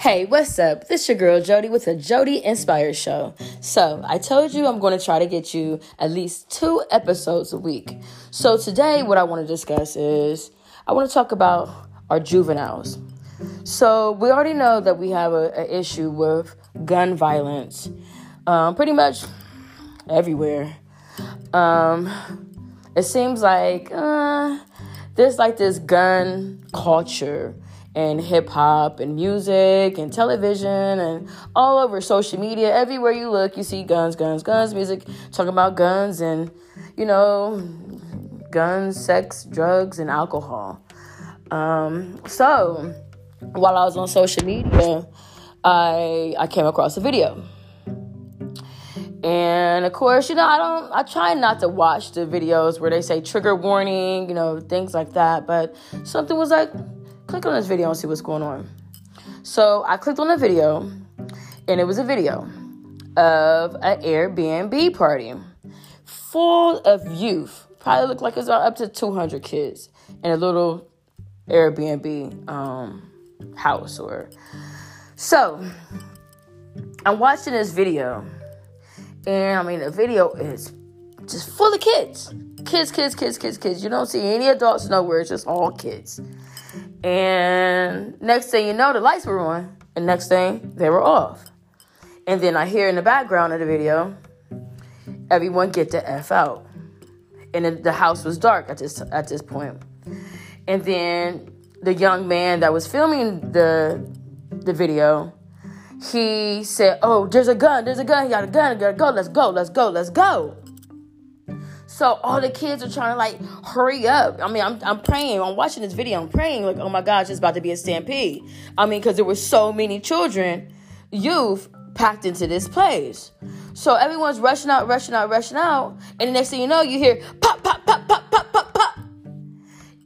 Hey, what's up? This your girl Jodi with a Jodi Inspired Show. So, I told you I'm going to try to get you at least two episodes a week. So, today, what I want to discuss is I want to talk about our juveniles. So, we already know that we have an issue with gun violence um, pretty much everywhere. Um, it seems like uh, there's like this gun culture and hip hop and music and television and all over social media. Everywhere you look, you see guns, guns, guns, music talking about guns and, you know, guns, sex, drugs, and alcohol. Um, so while I was on social media, I I came across a video. And of course, you know, I don't I try not to watch the videos where they say trigger warning, you know, things like that, but something was like click on this video and see what's going on. So I clicked on the video, and it was a video of an Airbnb party full of youth. Probably looked like it was up to 200 kids in a little Airbnb um, house or so. I'm watching this video, and I mean the video is just full of kids, kids, kids, kids, kids, kids. You don't see any adults nowhere. It's just all kids. And next thing you know, the lights were on, and next thing they were off. And then I hear in the background of the video, everyone get the f out. And the house was dark at this at this point. And then the young man that was filming the the video, he said, "Oh, there's a gun! There's a gun! He got a gun! Gotta go! Let's go! Let's go! Let's go!" So all the kids are trying to like hurry up. I mean, I'm, I'm praying. I'm watching this video. I'm praying like, oh my gosh, it's about to be a stampede. I mean, because there were so many children, youth packed into this place. So everyone's rushing out, rushing out, rushing out, and the next thing you know, you hear pop, pop, pop, pop, pop, pop, pop,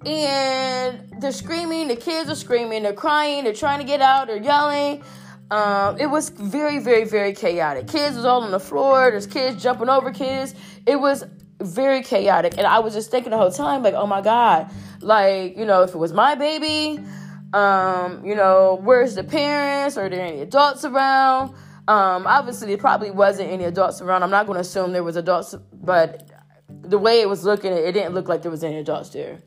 and they're screaming. The kids are screaming. They're crying. They're trying to get out. They're yelling. Um, it was very, very, very chaotic. Kids was all on the floor. There's kids jumping over kids. It was very chaotic. And I was just thinking the whole time, like, oh my God, like, you know, if it was my baby, um, you know, where's the parents? Or are there any adults around? Um, obviously, there probably wasn't any adults around. I'm not going to assume there was adults, but the way it was looking, it didn't look like there was any adults there.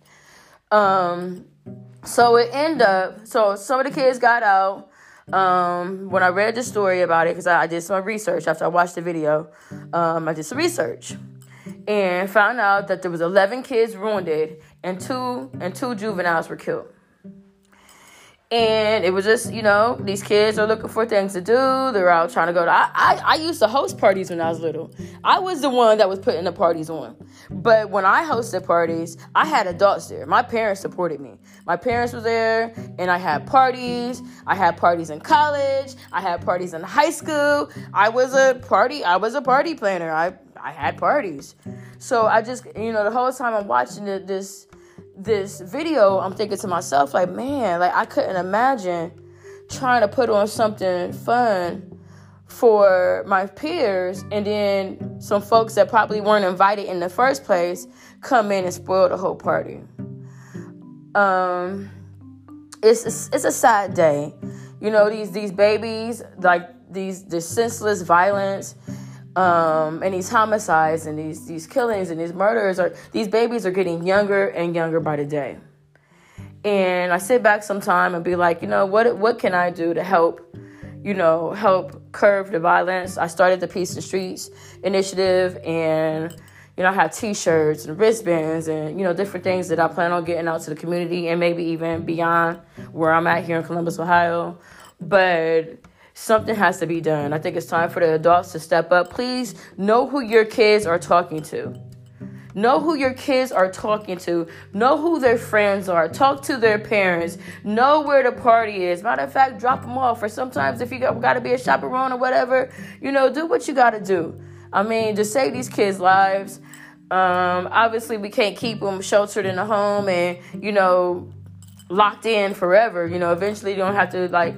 Um, so it ended up, so some of the kids got out. Um, when I read the story about it, because I, I, did some research after I watched the video, um, I did some research and found out that there was 11 kids wounded and two and two juveniles were killed. And it was just, you know, these kids are looking for things to do. They're out trying to go to. I, I, I used to host parties when I was little. I was the one that was putting the parties on. But when I hosted parties, I had adults there. My parents supported me. My parents were there, and I had parties. I had parties in college. I had parties in high school. I was a party. I was a party planner. I I had parties. So I just, you know, the whole time I'm watching this this video, I'm thinking to myself, like, man, like I couldn't imagine trying to put on something fun for my peers and then some folks that probably weren't invited in the first place come in and spoil the whole party. Um it's a, it's a sad day. You know, these these babies, like these this senseless violence um, and these homicides and these these killings and these murders are these babies are getting younger and younger by the day. And I sit back sometime and be like, you know, what what can I do to help, you know, help curb the violence? I started the Peace in Streets initiative and you know, I have t-shirts and wristbands and, you know, different things that I plan on getting out to the community and maybe even beyond where I'm at here in Columbus, Ohio. But something has to be done. I think it's time for the adults to step up. Please know who your kids are talking to. Know who your kids are talking to. Know who their friends are. Talk to their parents. Know where the party is. Matter of fact, drop them off. Or sometimes if you got, got to be a chaperone or whatever, you know, do what you got to do. I mean, to save these kids' lives. Um, obviously, we can't keep them sheltered in a home and, you know, locked in forever. You know, eventually you don't have to, like,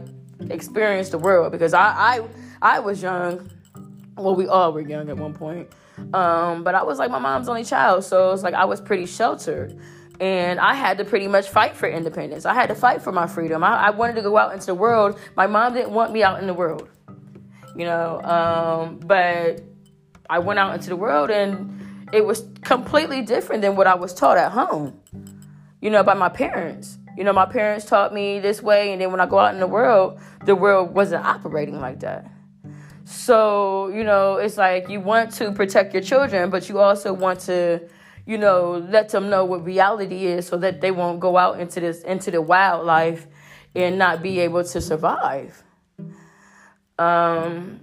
experience the world because I I I was young. Well, we all were young at one point. Um, but I was like my mom's only child, so it's like I was pretty sheltered. and I had to pretty much fight for independence. I had to fight for my freedom. I, I wanted to go out into the world. My mom didn't want me out in the world, you know. Um, but I went out into the world, and it was completely different than what I was taught at home, you know, by my parents. You know, my parents taught me this way, and then when I go out in the world, the world wasn't operating like that. So, you know, it's like you want to protect your children, but you also want to you know, let them know what reality is so that they won't go out into this into the wildlife and not be able to survive. Um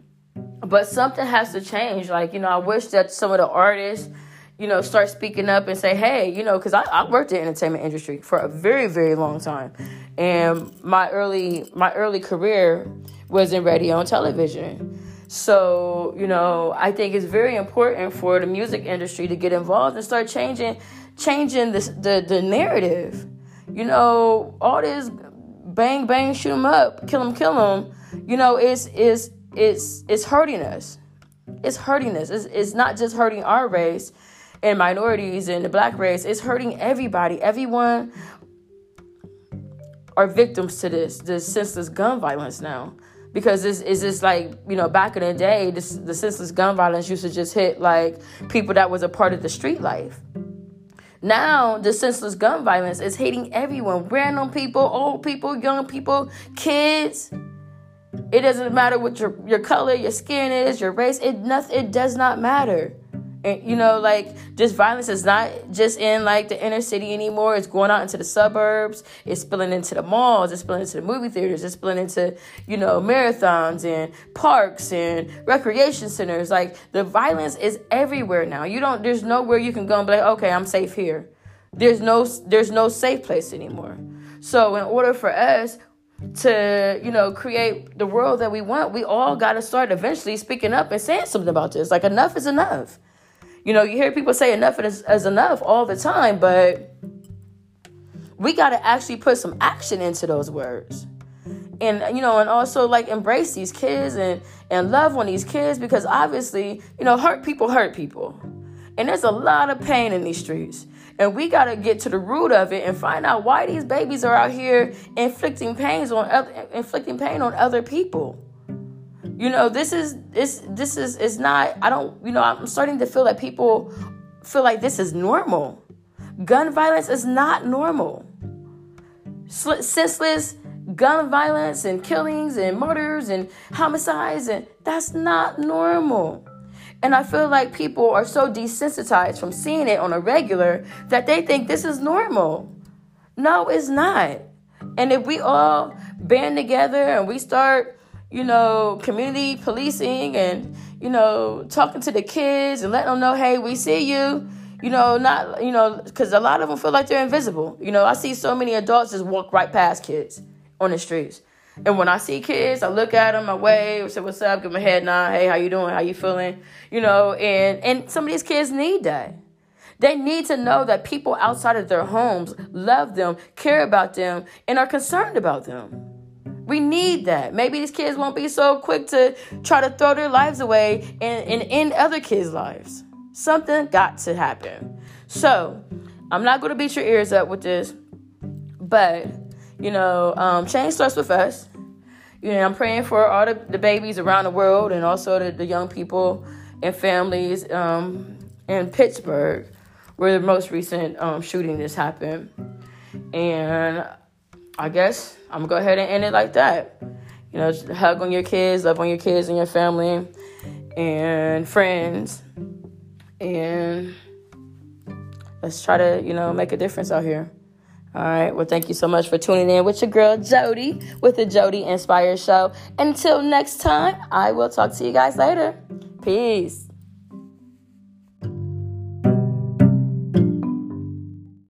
but something has to change. Like, you know, I wish that some of the artists, you know, start speaking up and say, hey, you know, because I, I worked in the entertainment industry for a very, very long time. And my early my early career was in radio and television. So, you know, I think it's very important for the music industry to get involved and start changing changing the, the narrative. You know, all this bang bang shoot 'em up, kill 'em kill 'em, you know, it's it's it's it's hurting us. It's hurting us. It's, it's not just hurting our race and minorities and the black race. It's hurting everybody. Everyone are victims to this, this senseless gun violence now. Because this is just like you know back in the day this, the senseless gun violence used to just hit like people that was a part of the street life. Now the senseless gun violence is hitting everyone. Random people old people young people kids. It doesn't matter what your, your color your skin is your race. It nothing it does not matter you know, like this violence is not just in like the inner city anymore. It's going out into the suburbs. It's spilling into the malls. It's spilling into the movie theaters. It's spilling into you know marathons and parks and recreation centers. Like the violence is everywhere now. You don't. There's nowhere you can go and be like, okay, I'm safe here. There's no. There's no safe place anymore. So in order for us to you know create the world that we want we all got to start eventually speaking up and saying something about this like enough is enough you know, you hear people say enough is, is enough all the time, but we got to actually put some action into those words. And you know, and also like embrace these kids and and love on these kids because obviously, you know, hurt people hurt people. And there's a lot of pain in these streets. And we got to get to the root of it and find out why these babies are out here inflicting pains on other, inflicting pain on other people. You know, this is this this is it's not I don't, you know, I'm starting to feel that people feel like this is normal. Gun violence is not normal. Senseless gun violence and killings and murders and homicides and that's not normal. And I feel like people are so desensitized from seeing it on a regular that they think this is normal. No, it's not. And if we all band together and we start you know, community policing and, you know, talking to the kids and letting them know, hey, we see you. You know, not, you know, because a lot of them feel like they're invisible. You know, I see so many adults just walk right past kids on the streets. And when I see kids, I look at them, I wave, say what's up, give them a head nod, hey, how you doing, how you feeling, you know, and and some of these kids need that. They need to know that people outside of their homes love them, care about them, and are concerned about them. We need that. Maybe these kids won't be so quick to try to throw their lives away and, and end other kids' lives. Something got to happen. So, I'm not going to beat your ears up with this, but, you know, um, change starts with us. You know, I'm praying for all the, the babies around the world and also the, the young people and families um, in Pittsburgh, where the most recent um, shooting just happened. And I guess I'm gonna go ahead and end it like that. You know, hug on your kids, love on your kids and your family and friends, and let's try to, you know, make a difference out here. All right. Well, thank you so much for tuning in with your girl Jodi with the Jodi Inspired Show. Until next time, I will talk to you guys later. Peace.